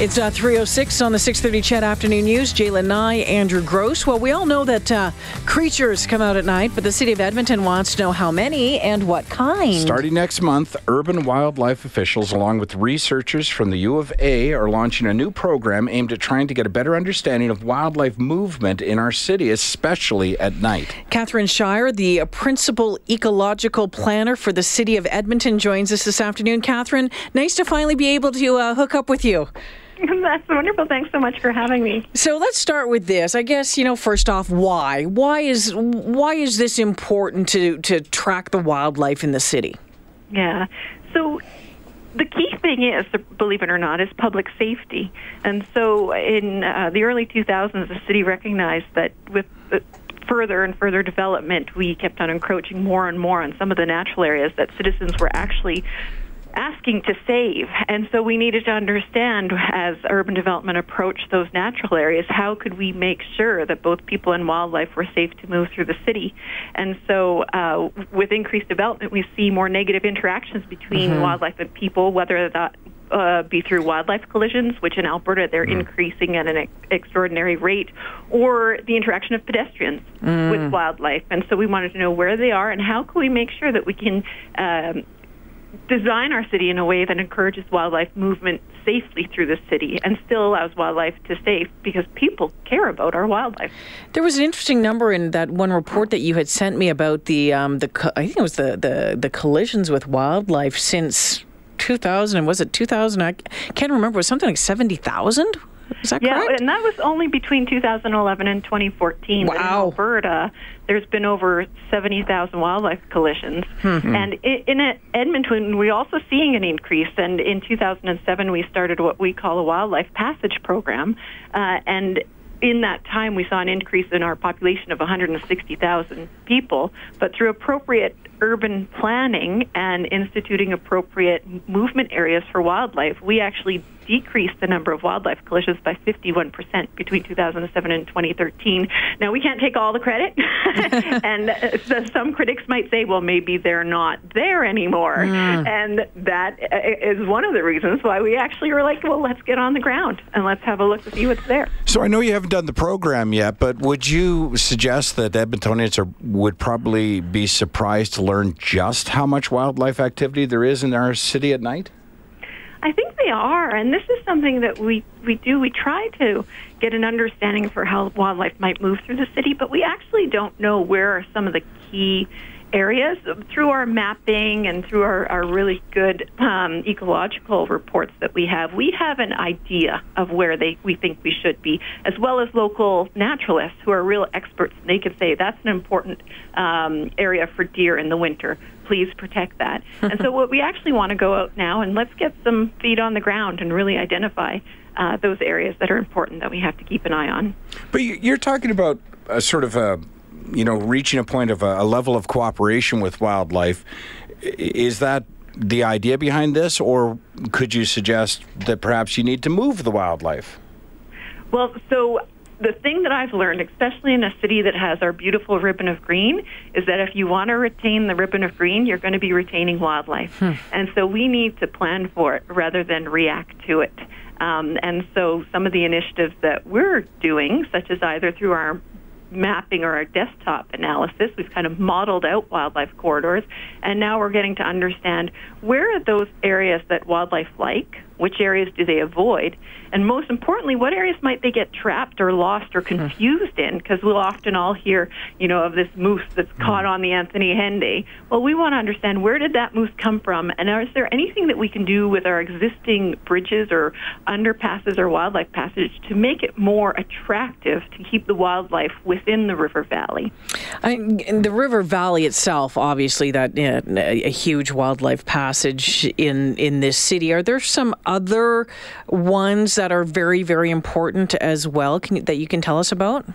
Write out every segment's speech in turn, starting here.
It's uh, 306 on the 630 CHED Afternoon News. Jaylen Nye, Andrew Gross. Well, we all know that uh, creatures come out at night, but the city of Edmonton wants to know how many and what kind. Starting next month, urban wildlife officials, along with researchers from the U of A, are launching a new program aimed at trying to get a better understanding of wildlife movement in our city, especially at night. Catherine Shier, the principal ecological planner for the city of Edmonton, joins us this afternoon. Catherine, nice to finally be able to uh, hook up with you. That's wonderful. Thanks so much for having me. So let's start with this. I guess you know first off, why? Why is why is this important to to track the wildlife in the city? Yeah. So the key thing is, believe it or not, is public safety. And so in uh, the early 2000s, the city recognized that with uh, further and further development, we kept on encroaching more and more on some of the natural areas that citizens were actually asking to save. And so we needed to understand as urban development approached those natural areas, how could we make sure that both people and wildlife were safe to move through the city? And so uh, with increased development, we see more negative interactions between mm-hmm. wildlife and people, whether that uh, be through wildlife collisions, which in Alberta they're mm. increasing at an ex- extraordinary rate, or the interaction of pedestrians mm. with wildlife. And so we wanted to know where they are and how can we make sure that we can um, design our city in a way that encourages wildlife movement safely through the city and still allows wildlife to stay because people care about our wildlife. There was an interesting number in that one report that you had sent me about the um, the I think it was the the the collisions with wildlife since 2000 was it 2000 I can't remember was something like 70,000 is that yeah, correct? and that was only between 2011 and 2014. Wow. In Alberta, there's been over 70,000 wildlife collisions. Mm-hmm. And in Edmonton, we're also seeing an increase. And in 2007, we started what we call a wildlife passage program. Uh, and in that time, we saw an increase in our population of 160,000 people. But through appropriate urban planning and instituting appropriate movement areas for wildlife, we actually decreased the number of wildlife collisions by 51% between 2007 and 2013. Now, we can't take all the credit, and uh, some critics might say, well, maybe they're not there anymore. Mm. And that uh, one of the reasons why we actually were like, well, let's get on the ground and let's have a look to see what's there. So I know you haven't done the program yet, but would you suggest that Edmontonians are, would probably be surprised to learn just how much wildlife activity there is in our city at night? I think they are, and this is something that we we do. We try to get an understanding for how wildlife might move through the city, but we actually don't know where are some of the key areas through our mapping and through our, our really good um, ecological reports that we have. We have an idea of where they we think we should be, as well as local naturalists who are real experts. They can say that's an important um, area for deer in the winter. Please protect that. and so, what we actually want to go out now and let's get some feet on the ground and really identify uh, those areas that are important that we have to keep an eye on. But you're talking about a sort of a you know, reaching a point of a, a level of cooperation with wildlife. Is that the idea behind this, or could you suggest that perhaps you need to move the wildlife? Well, so the thing that I've learned, especially in a city that has our beautiful ribbon of green, is that if you want to retain the ribbon of green, you're going to be retaining wildlife. Hmm. And so we need to plan for it rather than react to it. Um, and so some of the initiatives that we're doing, such as either through our mapping or our desktop analysis. We've kind of modeled out wildlife corridors, and now we're getting to understand where are those areas that wildlife like, which areas do they avoid, and most importantly, what areas might they get trapped or lost or hmm. confused in? Because we'll often all hear, you know, of this moose that's hmm. caught on the Anthony Henday. Well, we want to understand where did that moose come from, and is there anything that we can do with our existing bridges or underpasses or wildlife passage to make it more attractive to keep the wildlife within the river valley? I, the river valley itself, obviously, that you know, a huge wildlife passage in in this city. Are there some other ones that are very, very important as well can, that you can tell us about?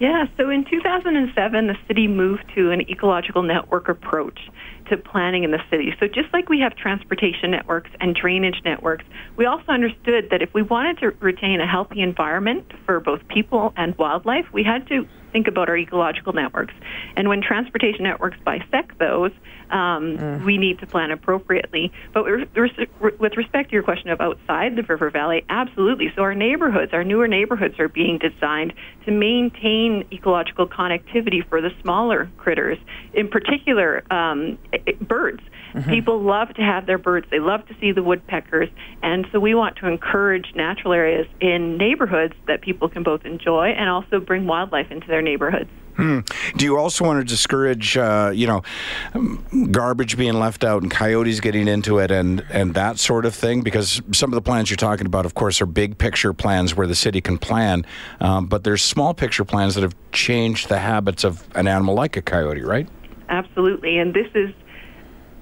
Yeah, so in 2007, the city moved to an ecological network approach to planning in the city. So just like we have transportation networks and drainage networks, we also understood that if we wanted to retain a healthy environment for both people and wildlife, we had to think about our ecological networks. And when transportation networks bisect those, um, mm. we need to plan appropriately. But with respect to your question of outside the river valley, absolutely. So our neighborhoods, our newer neighborhoods, are being designed to maintain ecological connectivity for the smaller critters, in particular um, birds. Mm-hmm. People love to have their birds. They love to see the woodpeckers. And so we want to encourage natural areas in neighborhoods that people can both enjoy and also bring wildlife into their neighborhoods. Hmm. Do you also want to discourage, uh, you know, garbage being left out and coyotes getting into it and, and that sort of thing? Because some of the plans you're talking about, of course, are big picture plans where the city can plan, um, but there's small picture plans that have changed the habits of an animal like a coyote, right? Absolutely, and this is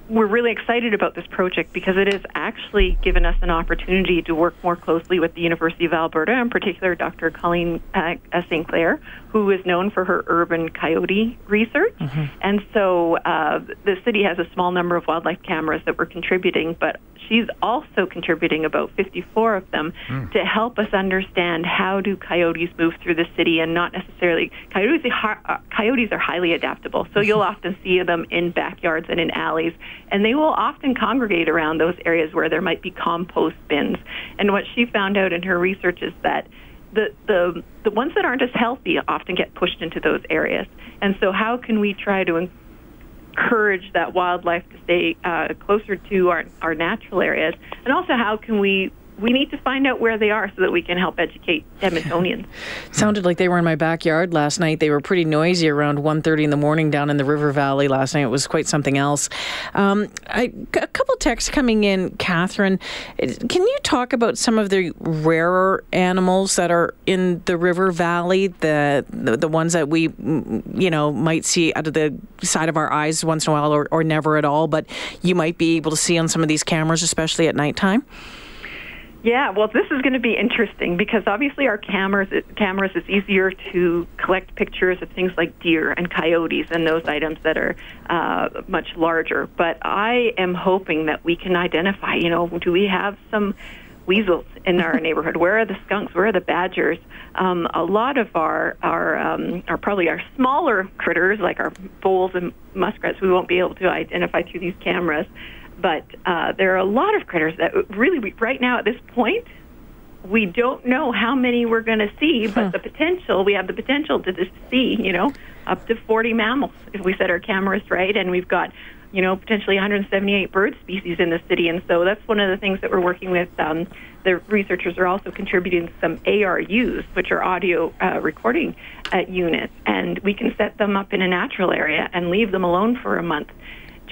we're really excited about this project because it has actually given us an opportunity to work more closely with the University of Alberta, in particular Dr. Colleen uh, St. Clair, who is known for her urban coyote research. Mm-hmm. And so uh, the city has a small number of wildlife cameras that we're contributing, but she's also contributing about 54 of them mm. to help us understand how do coyotes move through the city and not necessarily coyotes uh, coyotes are highly adaptable so you'll often see them in backyards and in alleys and they will often congregate around those areas where there might be compost bins and what she found out in her research is that the, the the ones that aren't as healthy often get pushed into those areas and so how can we try to encourage that wildlife to stay uh, closer to our, our natural areas? And also, how can we we need to find out where they are so that we can help educate Edmontonians. Sounded like they were in my backyard last night. They were pretty noisy around 1.30 in the morning down in the River Valley last night. It was quite something else. Um, I, a couple texts coming in, Catherine. Can you talk about some of the rarer animals that are in the River Valley, the, the, the ones that we, you know, might see out of the side of our eyes once in a while or, or never at all, but you might be able to see on some of these cameras, especially at nighttime? Yeah, well, this is going to be interesting because obviously our cameras cameras it's easier to collect pictures of things like deer and coyotes and those items that are uh, much larger. But I am hoping that we can identify. You know, do we have some weasels in our neighborhood? Where are the skunks? Where are the badgers? Um, a lot of our our um, are probably our smaller critters like our voles and muskrats. We won't be able to identify through these cameras. But uh, there are a lot of critters that really, right now at this point, we don't know how many we're going to see, but huh. the potential, we have the potential to just see, you know, up to 40 mammals if we set our cameras right. And we've got, you know, potentially 178 bird species in the city. And so that's one of the things that we're working with. Um, the researchers are also contributing some ARUs, which are audio uh, recording uh, units, and we can set them up in a natural area and leave them alone for a month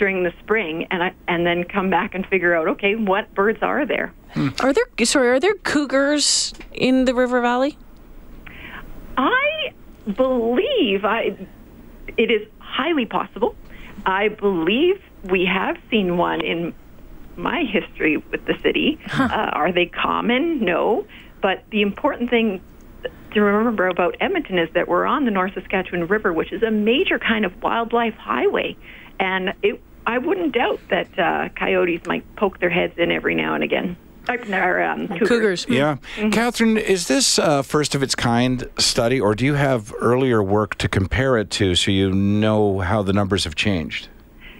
during the spring, and I, and then come back and figure out okay, what birds are there? Hmm. Are there sorry? Are there cougars in the River Valley? I believe I. It is highly possible. I believe we have seen one in my history with the city. Huh. Uh, are they common? No. But the important thing to remember about Edmonton is that we're on the North Saskatchewan River, which is a major kind of wildlife highway. And it I wouldn't doubt that uh, coyotes might poke their heads in every now and again. Or, um, cougars. cougars. Yeah. Mm-hmm. Catherine, is this a first of its kind study, or do you have earlier work to compare it to so you know how the numbers have changed?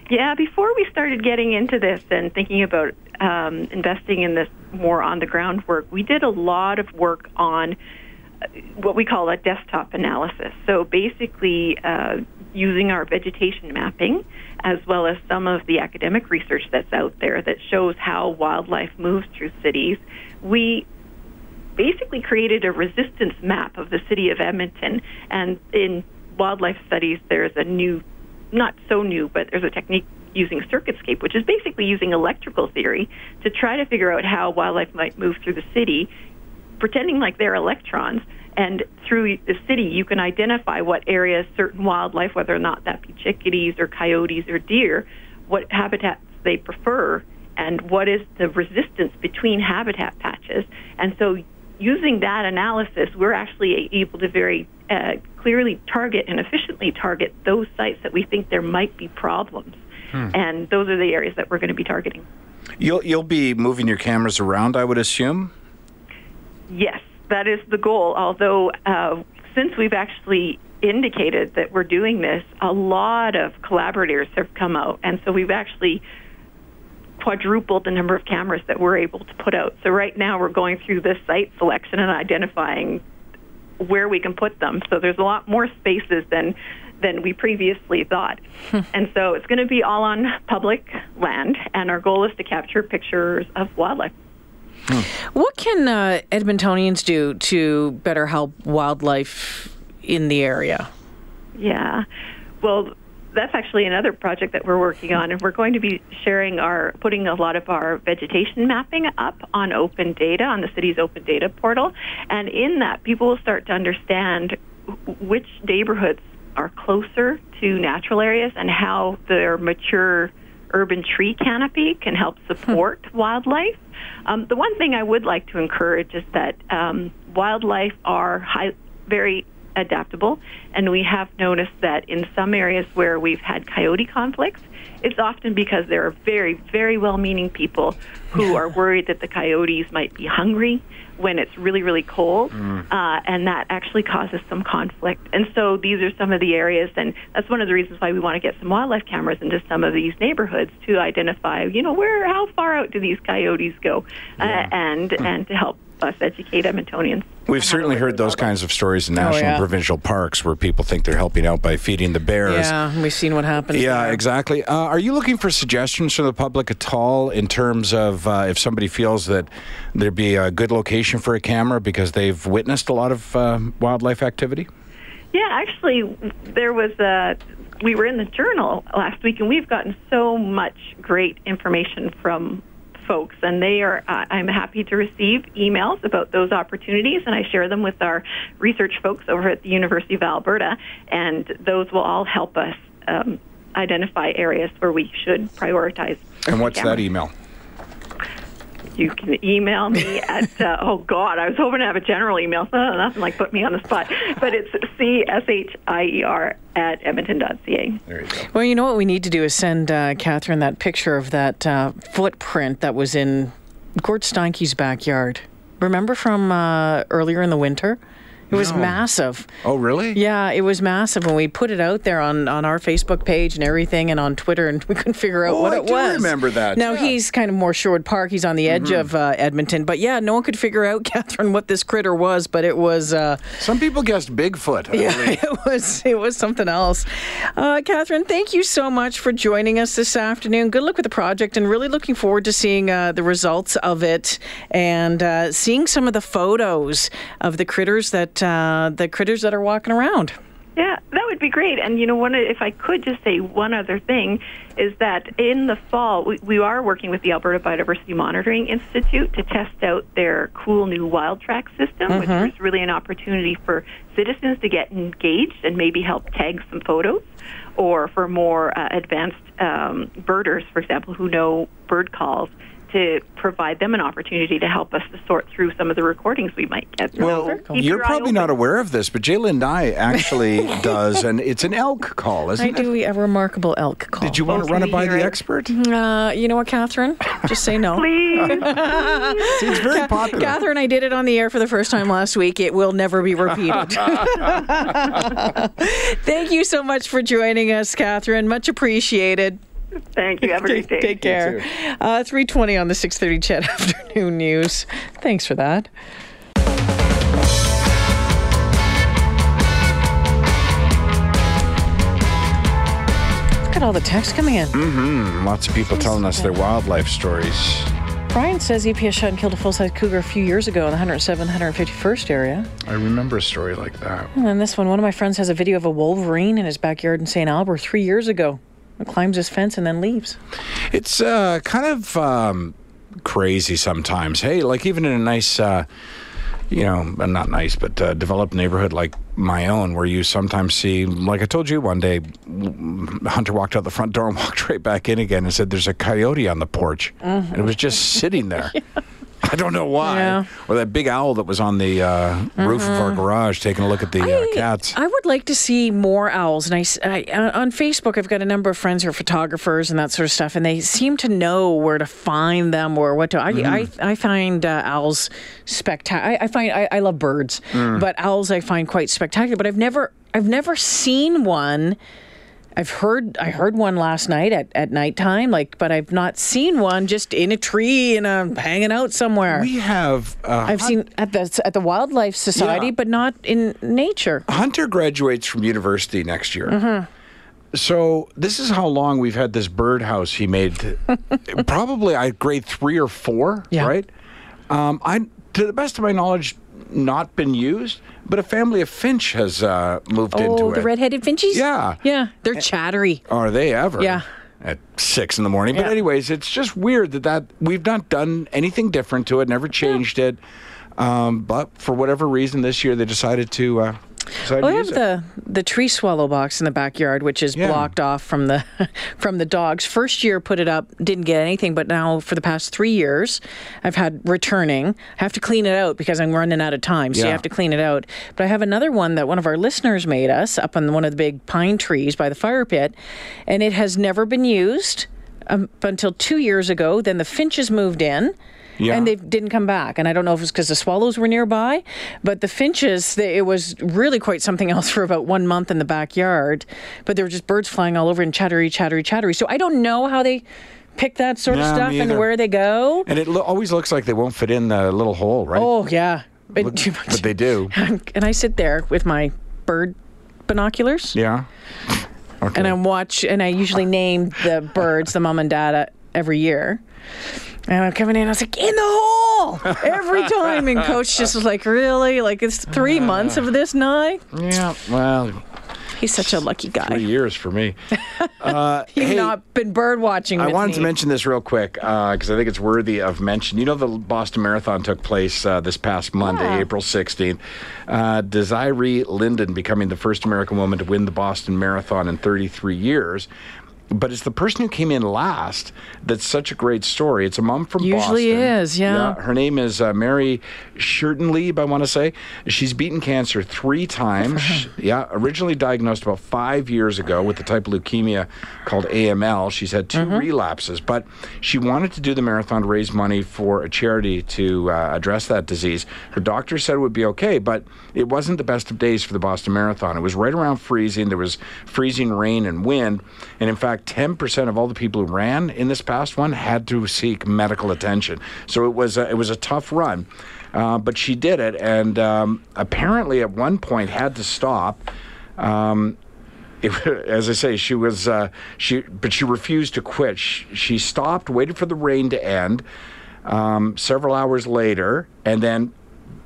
Yeah, before we started getting into this and thinking about um, investing in this more on the ground work, we did a lot of work on uh, what we call a desktop analysis. So basically, uh, using our vegetation mapping as well as some of the academic research that's out there that shows how wildlife moves through cities, we basically created a resistance map of the city of Edmonton. And in wildlife studies, there's a new, not so new, but there's a technique using circuitscape, which is basically using electrical theory to try to figure out how wildlife might move through the city, pretending like they're electrons and through the city, you can identify what areas certain wildlife, whether or not that be chickadees or coyotes or deer, what habitats they prefer, and what is the resistance between habitat patches. And so using that analysis, we're actually able to very uh, clearly target and efficiently target those sites that we think there might be problems. And those are the areas that we're going to be targeting. You'll you'll be moving your cameras around, I would assume. Yes, that is the goal. Although, uh, since we've actually indicated that we're doing this, a lot of collaborators have come out. And so we've actually quadrupled the number of cameras that we're able to put out. So right now we're going through this site selection and identifying where we can put them. So there's a lot more spaces than than we previously thought. and so it's going to be all on public land and our goal is to capture pictures of wildlife. What can uh, Edmontonians do to better help wildlife in the area? Yeah. Well, that's actually another project that we're working on, and we're going to be sharing our, putting a lot of our vegetation mapping up on open data, on the city's open data portal. And in that, people will start to understand which neighborhoods are closer to natural areas and how their mature urban tree canopy can help support wildlife. Um, the one thing I would like to encourage is that um, wildlife are high, very adaptable, and we have noticed that in some areas where we've had coyote conflicts, it's often because there are very, very well-meaning people who are worried that the coyotes might be hungry when it's really, really cold, uh, and that actually causes some conflict. And so these are some of the areas, and that's one of the reasons why we want to get some wildlife cameras into some of these neighborhoods to identify, you know, where, how far out do these coyotes go, uh, and and to help us educate Edmontonians. We've certainly heard those kinds of stories in national yeah. and provincial parks where people think they're helping out by feeding the bears. Yeah, we've seen what happens. Yeah, there. exactly. Uh, are you looking for suggestions from the public at all in terms of uh, if somebody feels that there'd be a good location for a camera because they've witnessed a lot of uh, wildlife activity? Yeah, actually, there was a. We were in the journal last week, and we've gotten so much great information from folks, and they are. Uh, I'm happy to receive emails about those opportunities, and I share them with our research folks over at the University of Alberta, and those will all help us um, identify areas where we should prioritize. And what's that email? You can email me at, uh, oh God, I was hoping to have a general email. Uh, nothing like put me on the spot. But it's C-S-H-I-E-R at edmonton.ca. There you go. Well, you know what we need to do is send uh, Catherine that picture of that uh, footprint that was in Gord Steinke's backyard. Remember from uh, earlier in the winter? It was No. massive. Oh, really? Yeah, it was massive when we put it out there on, on our Facebook page and everything and on Twitter, and we couldn't figure out Oh, what I it do I remember that, Now, yeah. Mm-hmm. he's kind of more Sherwood Park. He's on the edge of uh, Edmonton. But yeah, no one could figure out, Catherine, what this critter was, but it was. Uh, Some people guessed Bigfoot. Yeah, it was it was something else. Uh, Catherine, thank you so much for joining us this afternoon. Good luck with the project, and really looking forward to seeing uh, the results of it and uh, seeing some of the photos of the critters that uh, the critters that are walking around. Yeah, that would be great. And you know, one if I could just say one other thing is that in the fall we, we are working with the Alberta Biodiversity Monitoring Institute to test out their cool new WildTrax system, which is really an opportunity for citizens to get engaged and maybe help tag some photos, or for more uh, advanced um, birders, for example, who know bird calls. To provide them an opportunity to help us to sort through some of the recordings we might get. Well, keep you're your eye probably not aware of this, but Jaylen Nye actually does, and it's an elk call, isn't I it? do a remarkable elk call. Did you want to Oh, run it by the it? expert? Uh, you know what, Catherine? Just say no. Please. It's very popular. Catherine, I did it on the air for the first time last week. It will never be repeated. Thank you so much for joining us, Catherine. Much appreciated. Thank you. Have a great day. Take care. Uh, 320 on the 630 CHED Afternoon News. Thanks for that. Look at all the text coming in. Mm, hmm. Lots of people telling us their wildlife stories. Brian says EPS shot and killed a full-size cougar a few years ago in the 107 151st area. I remember a story like that. And then this one, one of my friends has a video of a wolverine in his backyard in St. Albert three years ago. Climbs his fence and then leaves. It's uh, kind of um, crazy sometimes. Hey, like even in a nice, uh, you know, uh, not nice, but uh, developed neighborhood like my own, where you sometimes see, like I told you one day, Hunter walked out the front door and walked right back in again and said, "There's a coyote on the porch," and it was just sitting there. I don't know why. Yeah. Or that big owl that was on the uh, roof of our garage taking a look at the uh, cats. I would like to see more owls. And I, uh, on Facebook, I've got a number of friends who are photographers and that sort of stuff, and they seem to know where to find them or what to. I, Mm-hmm. I, I find uh, owls spectacular. I, I find I, I love birds, Mm. but owls I find quite spectacular. But I've never I've never seen one. I've heard I heard one last night at, at nighttime, like, but I've not seen one just in a tree and hanging out somewhere. we have. Uh, I've seen at the at the Wildlife Society, Yeah. but not in nature. Hunter graduates from university next year. Mm-hmm. So this is how long we've had this birdhouse he made. probably I grade three or four, Yeah. right? Um, I, to the best of my knowledge, not been used, but a family of finch has uh, moved into Oh, it. the red-headed finches. Yeah. yeah, they're chattery. Are they ever? Yeah. At six in the morning. But anyways, it's just weird that that we've not done anything different to it, never changed it. Um, but for whatever reason, this year they decided to. Uh, Well, I have it. the the tree swallow box in the backyard, which is Yeah. blocked off from the from the dogs. First year, put it up, didn't get anything, but now for the past three years, I've had returning. I have to clean it out because I'm running out of time, so you have to clean it out. But I have another one that one of our listeners made us up on one of the big pine trees by the fire pit, and it has never been used um, until two years ago. Then the finches moved in. Yeah. And they didn't come back. And I don't know if it was because the swallows were nearby, but the finches, they, it was really quite something else for about one month in the backyard. But there were just birds flying all over and chattery, chattery, chattery. So I don't know how they pick that sort of stuff and where they go. And it lo- always looks like they won't fit in the little hole, right? Oh, yeah. But, but, but they do. and I sit there with my bird binoculars Yeah. Okay. and I watch, and I usually name the birds, the mom and dad, uh, every year. And I'm coming in, I was like, in the hole every time. And coach just was like, really? Like, it's three months of this night? yeah. Well, He's such a lucky guy. three years for me. Uh, You've hey, not been bird watching I wanted me. to mention this real quick because I think it's worthy of mention. You know, the Boston Marathon took place uh, this past Monday, Yeah. April 16th. Uh, Desiree Linden becoming the first American woman to win the Boston Marathon in 33 years. But it's the person who came in last that's such a great story. It's a mom from Usually Boston. is, yeah. Her name is uh, Mary Shertenlieb, I want to say. She's beaten cancer three times. yeah, originally diagnosed about five years ago with the type of leukemia called AML. She's had 2 Mm-hmm. relapses, but she wanted to do the marathon to raise money for a charity to uh, address that disease. Her doctor said it would be okay, but it wasn't the best of days for the Boston Marathon. It was right around freezing. There was freezing rain and wind. And in fact, 10% of all the people who ran in this past one had to seek medical attention. So it was a, it was a tough run. Uh, but she did it, and um, apparently at one point had to stop. Um, it, as I say, she was uh, she, but she refused to quit. She, she stopped, waited for the rain to end. Um, several hours later, and then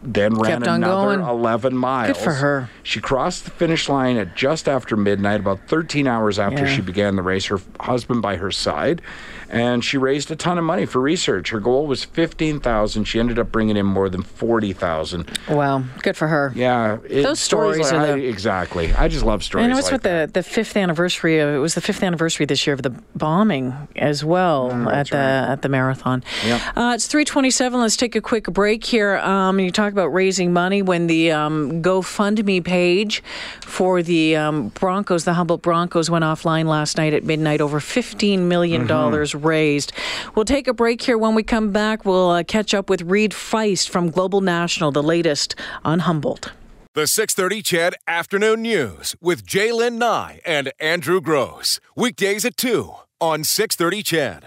then ran another going. 11 miles. Good for her. She crossed the finish line at just after midnight, about 13 hours after Yeah. she began the race. Her husband by her side, and she raised a ton of money for research. Her goal was 15,000. She ended up bringing in more than 40,000. Wow, good for her. Yeah, it- Those stories like- are I- the- exactly. I just love stories. I know it's like what that. the, the fifth anniversary of it was the fifth anniversary this year of the bombing as well at the at the marathon. Yep. Uh, it's three twenty seven. Let's take a quick break here. Um, you talk about raising money when the um, GoFundMe page for the um, Broncos, the Humboldt Broncos, went offline last night at midnight. Over fifteen million dollars raised. We'll take a break here. When we come back, we'll uh, catch up with Reid Fiest from Global National, the latest on Humboldt. The 630 CHED Afternoon News with Jaylen Nye and Andrew Gross. Weekdays at 2 on 630 CHED.